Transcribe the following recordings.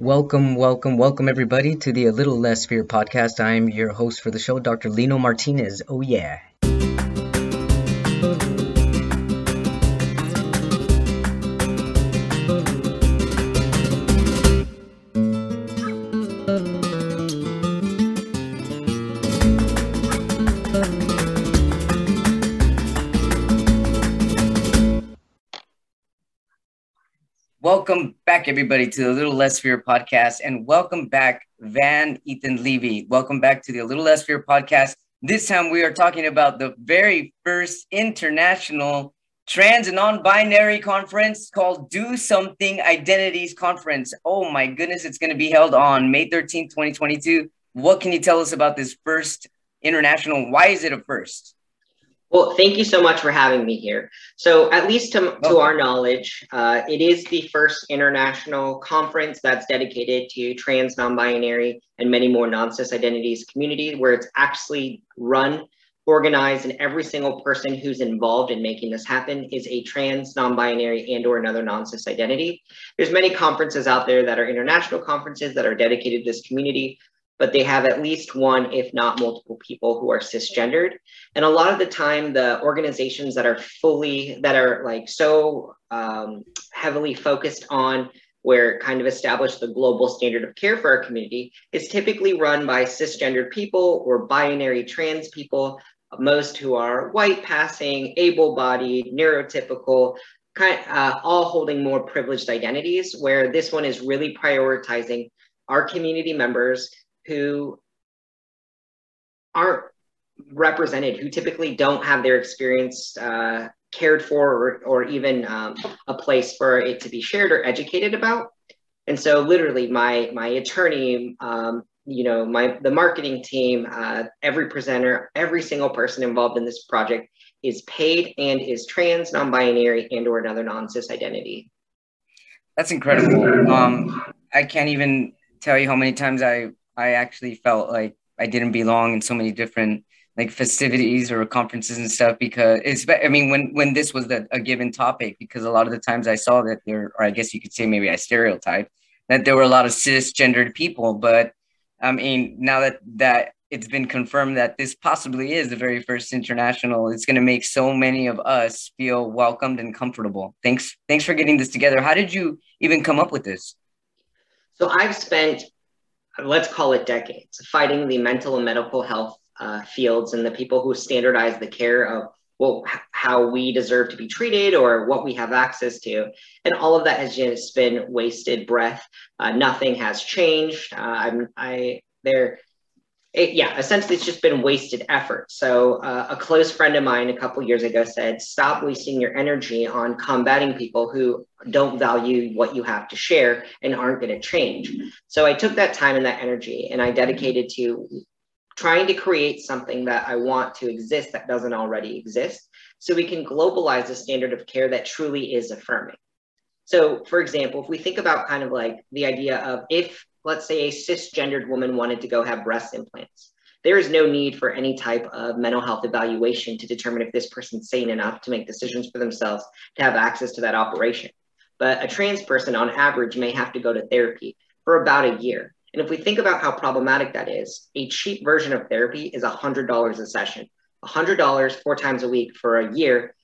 Welcome, welcome, welcome, everybody, to the A Little Less Fear podcast. I'm your host for the show, Dr. Lino Martinez. Oh, yeah. Back, everybody, to the Little Less Fear podcast, and welcome back, Van Ethan Levy. Welcome back to the Little Less Fear podcast. This time, we are talking about the very first international trans and non-binary conference called Do Something Identities Conference. Oh my goodness, it's going to be held on May 13th, 2022. What can you tell us about this first international? Why is it a first? Well, thank you so much for having me here. So, at least to, to our knowledge, uh, it is the first international conference that's dedicated to trans, non binary, and many more non cis identities community, where it's actually run, organized, and every single person who's involved in making this happen is a trans, non binary, and or another non cis identity. There's many conferences out there that are international conferences that are dedicated to this community but they have at least one, if not multiple people who are cisgendered. And a lot of the time, the organizations that are fully, that are like so um, heavily focused on where kind of establish the global standard of care for our community is typically run by cisgendered people or binary trans people, most who are white passing, able bodied, neurotypical, kind uh, all holding more privileged identities, where this one is really prioritizing our community members who aren't represented, who typically don't have their experience uh, cared for or, or even um, a place for it to be shared or educated about. And so literally my, my attorney, um, you know, my, the marketing team, uh, every presenter, every single person involved in this project is paid and is trans, non-binary and or another non-cis identity. That's incredible. Um, I can't even tell you how many times I I actually felt like I didn't belong in so many different like festivities or conferences and stuff because it's I mean when when this was the, a given topic because a lot of the times I saw that there or I guess you could say maybe I stereotyped that there were a lot of cisgendered people. But I mean now that that it's been confirmed that this possibly is the very first international it's going to make so many of us feel welcomed and comfortable. Thanks thanks for getting this together. How did you even come up with this? So I've spent let's call it decades, fighting the mental and medical health uh, fields and the people who standardize the care of well, how we deserve to be treated or what we have access to. And all of that has just been wasted breath. Uh, nothing has changed. Uh, I'm, I, there, it, yeah, essentially it's just been wasted effort. So uh, a close friend of mine a couple years ago said, stop wasting your energy on combating people who don't value what you have to share and aren't going to change. So I took that time and that energy and I dedicated to trying to create something that I want to exist that doesn't already exist so we can globalize a standard of care that truly is affirming. So, for example, if we think about kind of like the idea of if let's say a cisgendered woman wanted to go have breast implants. There is no need for any type of mental health evaluation to determine if this person's sane enough to make decisions for themselves to have access to that operation. But a trans person on average may have to go to therapy for about a year. And if we think about how problematic that is, a cheap version of therapy is $100 a session. $100 four times a week for a year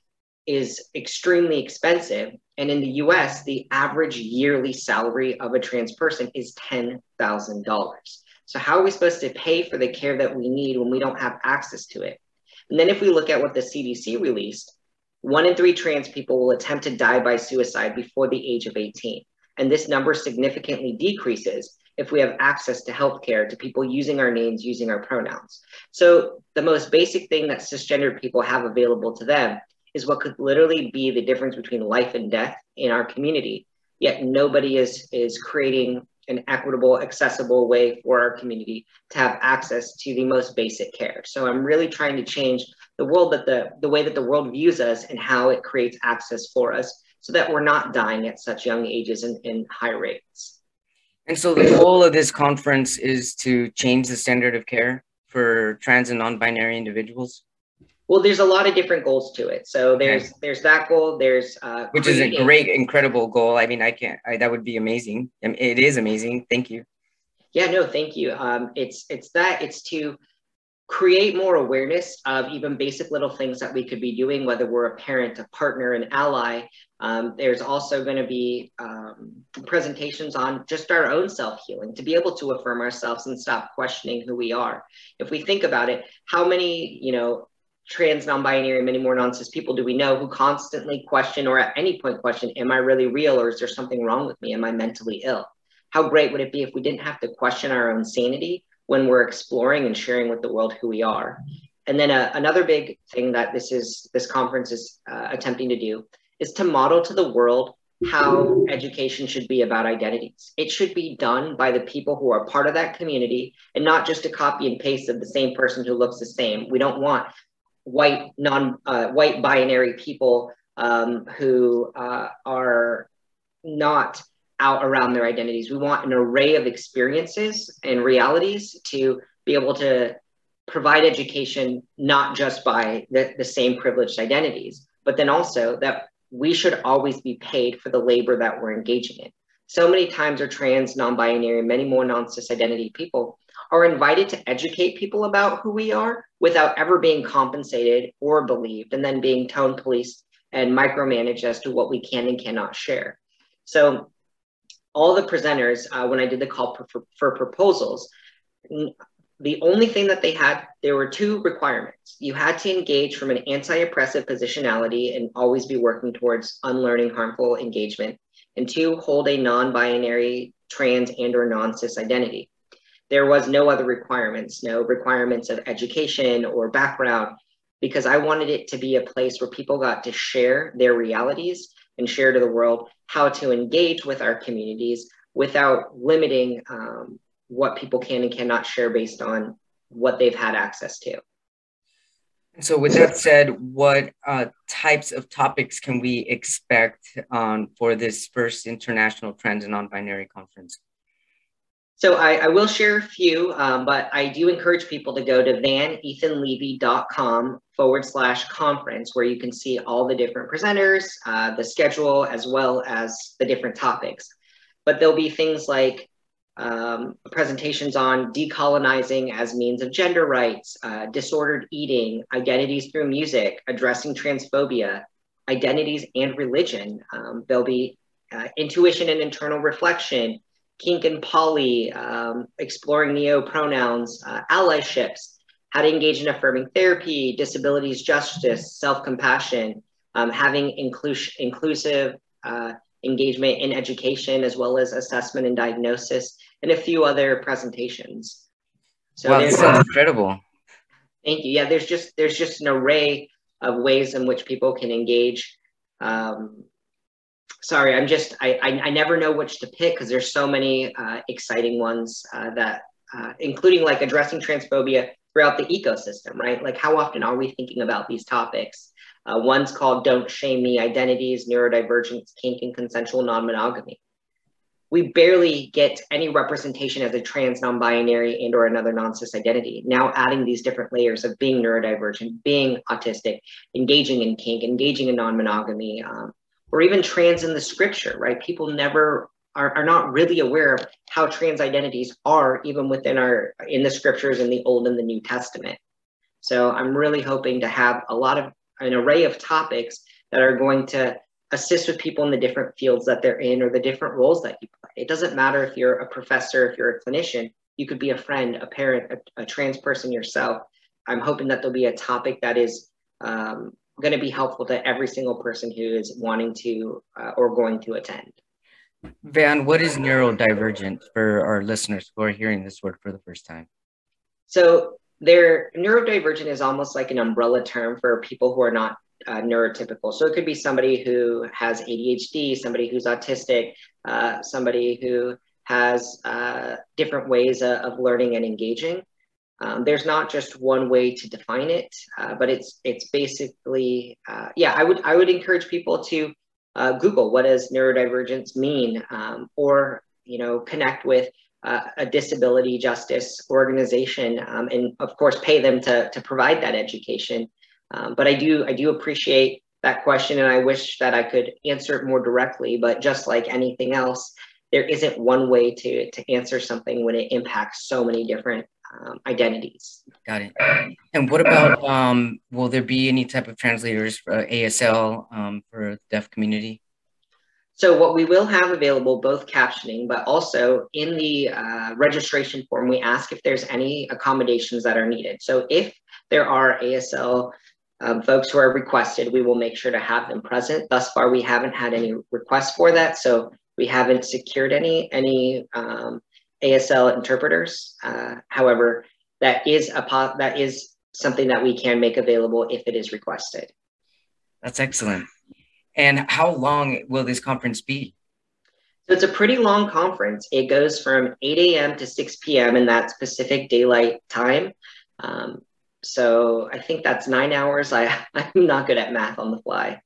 is extremely expensive. And in the US, the average yearly salary of a trans person is $10,000. So, how are we supposed to pay for the care that we need when we don't have access to it? And then, if we look at what the CDC released, one in three trans people will attempt to die by suicide before the age of 18. And this number significantly decreases if we have access to healthcare to people using our names, using our pronouns. So, the most basic thing that cisgender people have available to them is what could literally be the difference between life and death in our community. Yet nobody is is creating an equitable, accessible way for our community to have access to the most basic care. So I'm really trying to change the world that the the way that the world views us and how it creates access for us so that we're not dying at such young ages and in high rates. And so the goal of this conference is to change the standard of care for trans and non-binary individuals. Well, there's a lot of different goals to it. So there's okay. there's that goal. There's uh, which creating. is a great, incredible goal. I mean, I can't. I, that would be amazing. I mean, it is amazing. Thank you. Yeah, no, thank you. Um, it's it's that it's to create more awareness of even basic little things that we could be doing, whether we're a parent, a partner, an ally. Um, there's also going to be um, presentations on just our own self healing to be able to affirm ourselves and stop questioning who we are. If we think about it, how many, you know, trans, non-binary, many more non-cis people do we know who constantly question or at any point question, am I really real or is there something wrong with me? Am I mentally ill? How great would it be if we didn't have to question our own sanity when we're exploring and sharing with the world who we are? And then uh, another big thing that this is this conference is uh, attempting to do is to model to the world how education should be about identities. It should be done by the people who are part of that community and not just a copy and paste of the same person who looks the same. We don't want white non uh, white binary people um, who uh, are not out around their identities. We want an array of experiences and realities to be able to provide education not just by the, the same privileged identities, but then also that we should always be paid for the labor that we're engaging in. So many times are trans, non-binary, many more non-cis identity people are invited to educate people about who we are without ever being compensated or believed, and then being tone policed and micromanaged as to what we can and cannot share. So, all the presenters, uh, when I did the call for, for, proposals, the only thing that they had, there were two requirements. You had to engage from an anti oppressive positionality and always be working towards unlearning harmful engagement. And two, hold a non binary, trans, and or non cis identity there was no other requirements, no requirements of education or background, because I wanted it to be a place where people got to share their realities and share to the world how to engage with our communities without limiting um, what people can and cannot share based on what they've had access to. So, with that said, what uh, types of topics can we expect um, for this first International Trans and Non-Binary Conference? So I, I, will share a few, um, but I do encourage people to go to vanethanlevy.com forward slash conference, where you can see all the different presenters, uh, the schedule, as well as the different topics. But there'll be things like um, presentations on decolonizing as means of gender rights, uh, disordered eating, identities through music, addressing transphobia, identities and religion. Um, there'll be uh, intuition and internal reflection, kink and poly, um, exploring neo pronouns, uh, allyships, how to engage in affirming therapy, disabilities justice, self compassion, um, having inclus- inclusive uh, engagement in education as well as assessment and diagnosis, and a few other presentations. So wow, this sounds incredible. Thank you. Yeah, there's just there's just an array of ways in which people can engage um, sorry, I'm just I, I, I never know which to pick because there's so many uh, exciting ones uh, that uh, including like addressing transphobia throughout the ecosystem, right? Like how often are we thinking about these topics? Uh, one's called "Don't Shame Me: Identities, Neurodivergence, Kink, and Consensual Non-Monogamy." We barely get any representation as a trans, non-binary, and/or another non-cis identity. Now, adding these different layers of being neurodivergent, being autistic, engaging in kink, engaging in non-monogamy, um, or even trans in the scripture, right? People never are, are not really aware of how trans identities are even within our in the scriptures in the Old and the New Testament. So I'm really hoping to have a lot of an array of topics that are going to assist with people in the different fields that they're in or the different roles that you play. It doesn't matter if you're a professor, if you're a clinician, you could be a friend, a parent, a, a trans person yourself. I'm hoping that there'll be a topic that is um, going to be helpful to every single person who is wanting to uh, or going to attend. Van, what is neurodivergent for our listeners who are hearing this word for the first time? So, their neurodivergent is almost like an umbrella term for people who are not uh, neurotypical. So, it could be somebody who has ADHD, somebody who's autistic, uh, somebody who has uh, different ways of, of learning and engaging. Um, there's not just one way to define it, uh, but it's it's basically uh, yeah. I would I would encourage people to uh, Google what does neurodivergence mean, um, or you know connect with uh, a disability justice organization, um, and of course pay them to to provide that education. Um, but I do I do appreciate that question, and I wish that I could answer it more directly. But just like anything else, there isn't one way to to answer something when it impacts so many different um, identities. Got it. And what about um, will there be any type of translators for ASL um, for the deaf community? So what we will have available, both captioning, but also in the uh, registration form, we ask if there's any accommodations that are needed. So if there are ASL um, folks who are requested, we will make sure to have them present. Thus far, we haven't had any requests for that, so we haven't secured any any um, ASL interpreters. Uh, however, that is a that is something that we can make available if it is requested. That's excellent. And how long will this conference be? So it's a pretty long conference. It goes from 8 a.m. to 6 p.m. in that specific daylight time. Um, so I think that's nine hours. I, I'm not good at math on the fly.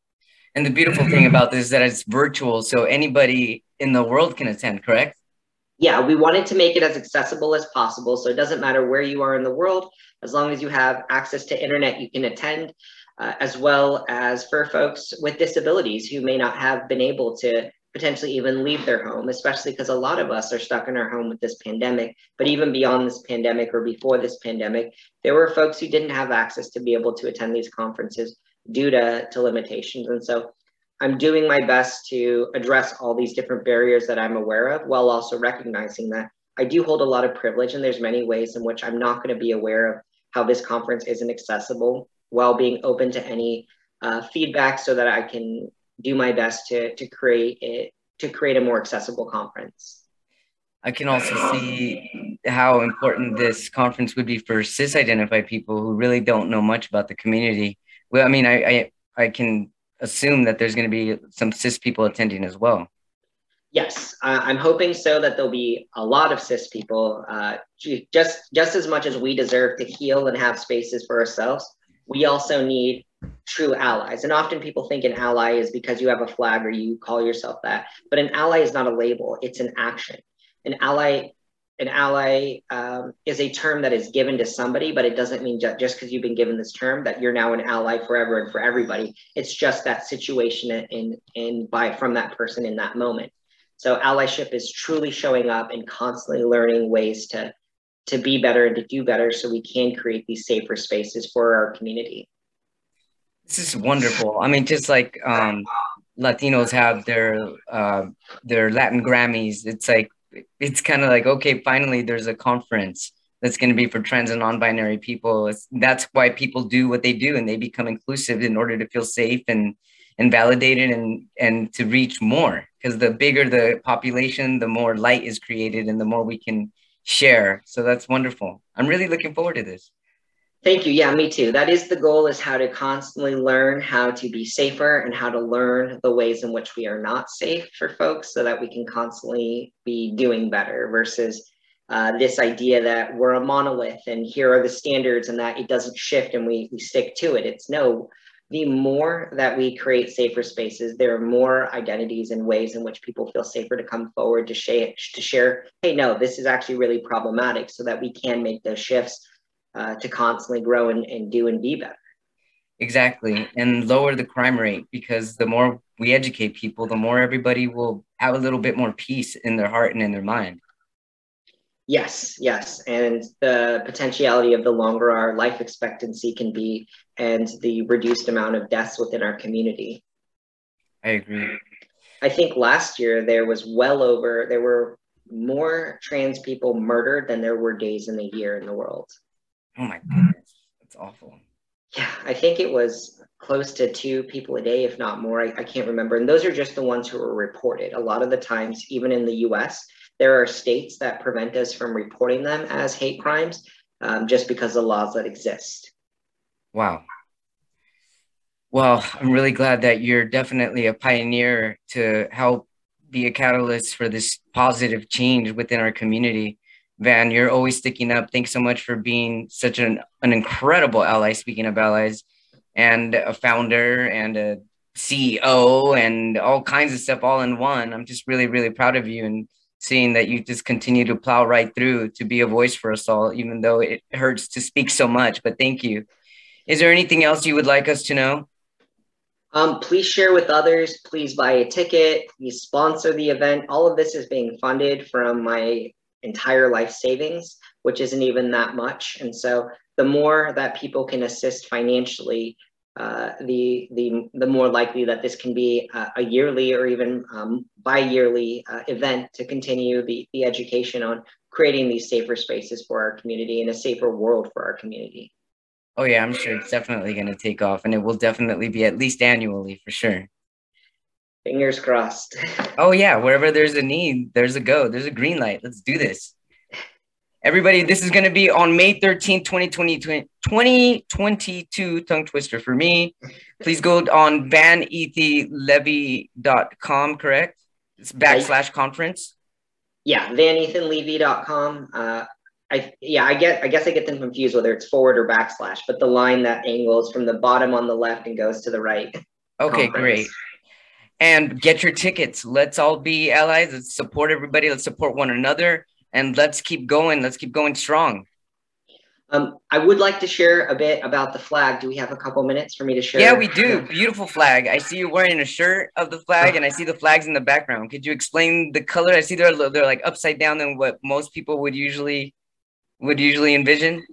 And the beautiful thing about this is that it's virtual, so anybody in the world can attend, correct? Yeah, we wanted to make it as accessible as possible. So it doesn't matter where you are in the world, as long as you have access to internet, you can attend uh, as well as for folks with disabilities who may not have been able to potentially even leave their home, especially because a lot of us are stuck in our home with this pandemic. But even beyond this pandemic or before this pandemic, there were folks who didn't have access to be able to attend these conferences due to, to limitations. And so I'm doing my best to address all these different barriers that I'm aware of while also recognizing that I do hold a lot of privilege and there's many ways in which I'm not going to be aware of how this conference isn't accessible while being open to any uh, feedback so that I can do my best to, to create it, to create a more accessible conference. I can also see how important this conference would be for cis identified people who really don't know much about the community. Well, I mean, I, I, I can assume that there's going to be some cis people attending as well. Yes, I'm hoping so that there'll be a lot of cis people, uh, just just as much as we deserve to heal and have spaces for ourselves we also need true allies. And often people think an ally is because you have a flag or you call yourself that. But an ally is not a label, it's an action. An ally an ally um, is a term that is given to somebody, but it doesn't mean ju- just because you've been given this term that you're now an ally forever and for everybody. It's just that situation in in by from that person in that moment. So allyship is truly showing up and constantly learning ways to to be better and to do better so we can create these safer spaces for our community. This is wonderful. I mean, just like um, Latinos have their uh, their Latin Grammys, it's like it's kind of like okay, finally there's a conference that's going to be for trans and non-binary people. It's, that's why people do what they do, and they become inclusive in order to feel safe and and validated and and to reach more. Because the bigger the population, the more light is created, and the more we can share. So that's wonderful. I'm really looking forward to this. Thank you. Yeah, me too. That is the goal is how to constantly learn how to be safer and how to learn the ways in which we are not safe for folks so that we can constantly be doing better versus uh, this idea that we're a monolith and here are the standards and that it doesn't shift and we, we stick to it. It's no, the more that we create safer spaces, there are more identities and ways in which people feel safer to come forward to share, to share, hey, no, this is actually really problematic so that we can make those shifts uh, to constantly grow and, and do and be better. Exactly. And lower the crime rate because the more we educate people, the more everybody will have a little bit more peace in their heart and in their mind. Yes, yes. And the potentiality of the longer our life expectancy can be and the reduced amount of deaths within our community. I agree. I think last year there was well over, there were more trans people murdered than there were days in the year in the world. Oh my goodness. That's awful. Yeah, I think it was close to two people a day, if not more. I, I can't remember. And those are just the ones who were reported. A lot of the times, even in the US, there are states that prevent us from reporting them as hate crimes um, just because of laws that exist. Wow. Well, I'm really glad that you're definitely a pioneer to help be a catalyst for this positive change within our community. Van, you're always sticking up. Thanks so much for being such an, an incredible ally, speaking of allies, and a founder and a CEO and all kinds of stuff all in one. I'm just really, really proud of you and seeing that you just continue to plow right through to be a voice for us all, even though it hurts to speak so much. But thank you. Is there anything else you would like us to know? Um, please share with others. Please buy a ticket. Please sponsor the event. All of this is being funded from my entire life savings, which isn't even that much. And so the more that people can assist financially, uh, the the the more likely that this can be a, a yearly or even um, bi-yearly uh, event to continue the, the education on creating these safer spaces for our community and a safer world for our community. Oh yeah, I'm sure it's definitely going to take off, and it will definitely be at least annually for sure. Fingers crossed. Oh yeah, wherever there's a need, there's a go. There's a green light. Let's do this. Everybody, this is going to be on May 13th, 2020, 2022, tongue twister for me. Please go on vanethanlevy.com, correct? It's backslash conference. Yeah, vanethanlevy.com. Uh, I yeah, I get I guess I get them confused whether it's forward or backslash, but the line that angles from the bottom on the left and goes to the right. Okay, conference. great. And get your tickets. Let's all be allies. Let's support everybody. Let's support one another and let's keep going. Let's keep going strong. Um, I would like to share a bit about the flag. Do we have a couple minutes for me to share? Yeah, we do. Beautiful flag. I see you wearing a shirt of the flag, and I see the flags in the background. Could you explain the color? I see they're they're like upside down than what most people would usually would usually envision.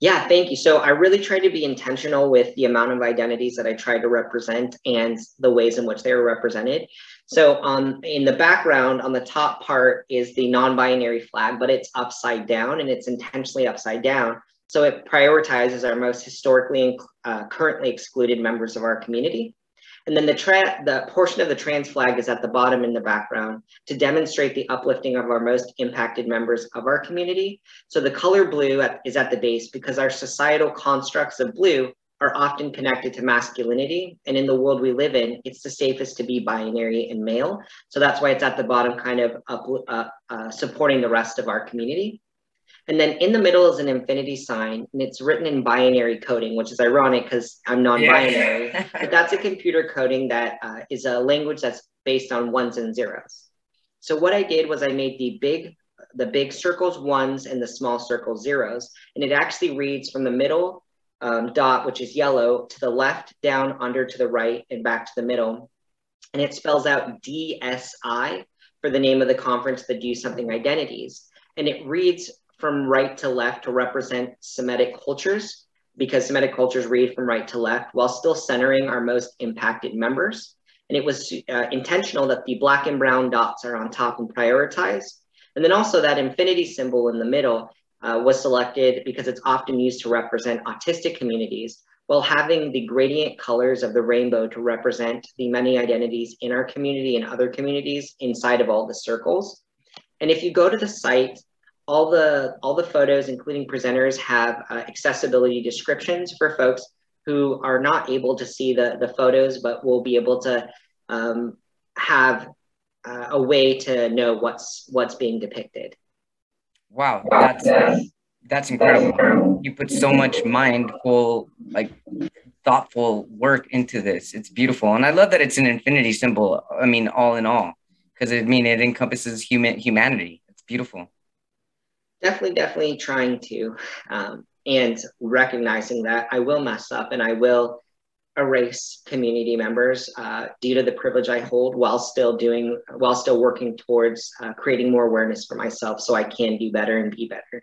Yeah, thank you. So I really try to be intentional with the amount of identities that I try to represent and the ways in which they are represented. So um, in the background on the top part is the non-binary flag, but it's upside down and it's intentionally upside down. So it prioritizes our most historically and uh, currently excluded members of our community. And then the, the portion of the trans flag is at the bottom in the background to demonstrate the uplifting of our most impacted members of our community. So the color blue at, is at the base because our societal constructs of blue are often connected to masculinity. And in the world we live in, it's the safest to be binary and male. So that's why it's at the bottom, kind of up, uh, uh, supporting the rest of our community. And then in the middle is an infinity sign, and it's written in binary coding, which is ironic because I'm non-binary. Yeah. but that's a computer coding that uh, is a language that's based on ones and zeros. So what I did was I made the big, the big circles ones and the small circles zeros, and it actually reads from the middle um, dot, which is yellow, to the left, down, under, to the right, and back to the middle, and it spells out DSI for the name of the conference, the Do Something Identities, and it reads from right to left to represent Semitic cultures because Semitic cultures read from right to left while still centering our most impacted members. And it was uh, intentional that the black and brown dots are on top and prioritized. And then also that infinity symbol in the middle uh, was selected because it's often used to represent autistic communities while having the gradient colors of the rainbow to represent the many identities in our community and other communities inside of all the circles. And if you go to the site, all the all the photos, including presenters, have uh, accessibility descriptions for folks who are not able to see the the photos, but will be able to um, have uh, a way to know what's what's being depicted. Wow, that's that's incredible. You put so much mindful, like thoughtful work into this. It's beautiful, and I love that it's an infinity symbol. I mean, all in all, because I mean it encompasses human humanity. It's beautiful definitely, definitely trying to, um, and recognizing that I will mess up and I will erase community members uh, due to the privilege I hold while still doing, while still working towards uh, creating more awareness for myself so I can do better and be better.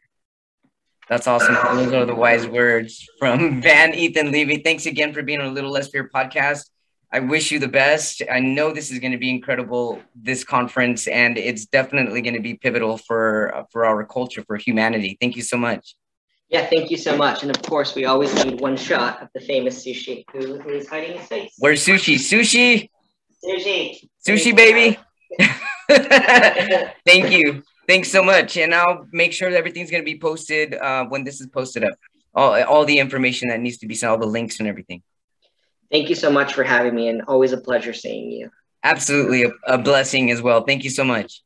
That's awesome. Those are the wise words from Van Ethan Levy. Thanks again for being on a Little Less Fear podcast. I wish you the best. I know this is going to be incredible, this conference, and it's definitely going to be pivotal for for our culture, for humanity. Thank you so much. Yeah, thank you so much. And of course, we always need one shot of the famous sushi who, who is hiding his face. Where's sushi? Sushi. Sushi. Sushi, baby. thank you. Thanks so much. And I'll make sure that everything's going to be posted uh, when this is posted up. All, all the information that needs to be sent, all the links and everything. Thank you so much for having me, and always a pleasure seeing you. Absolutely, a, a blessing as well. Thank you so much.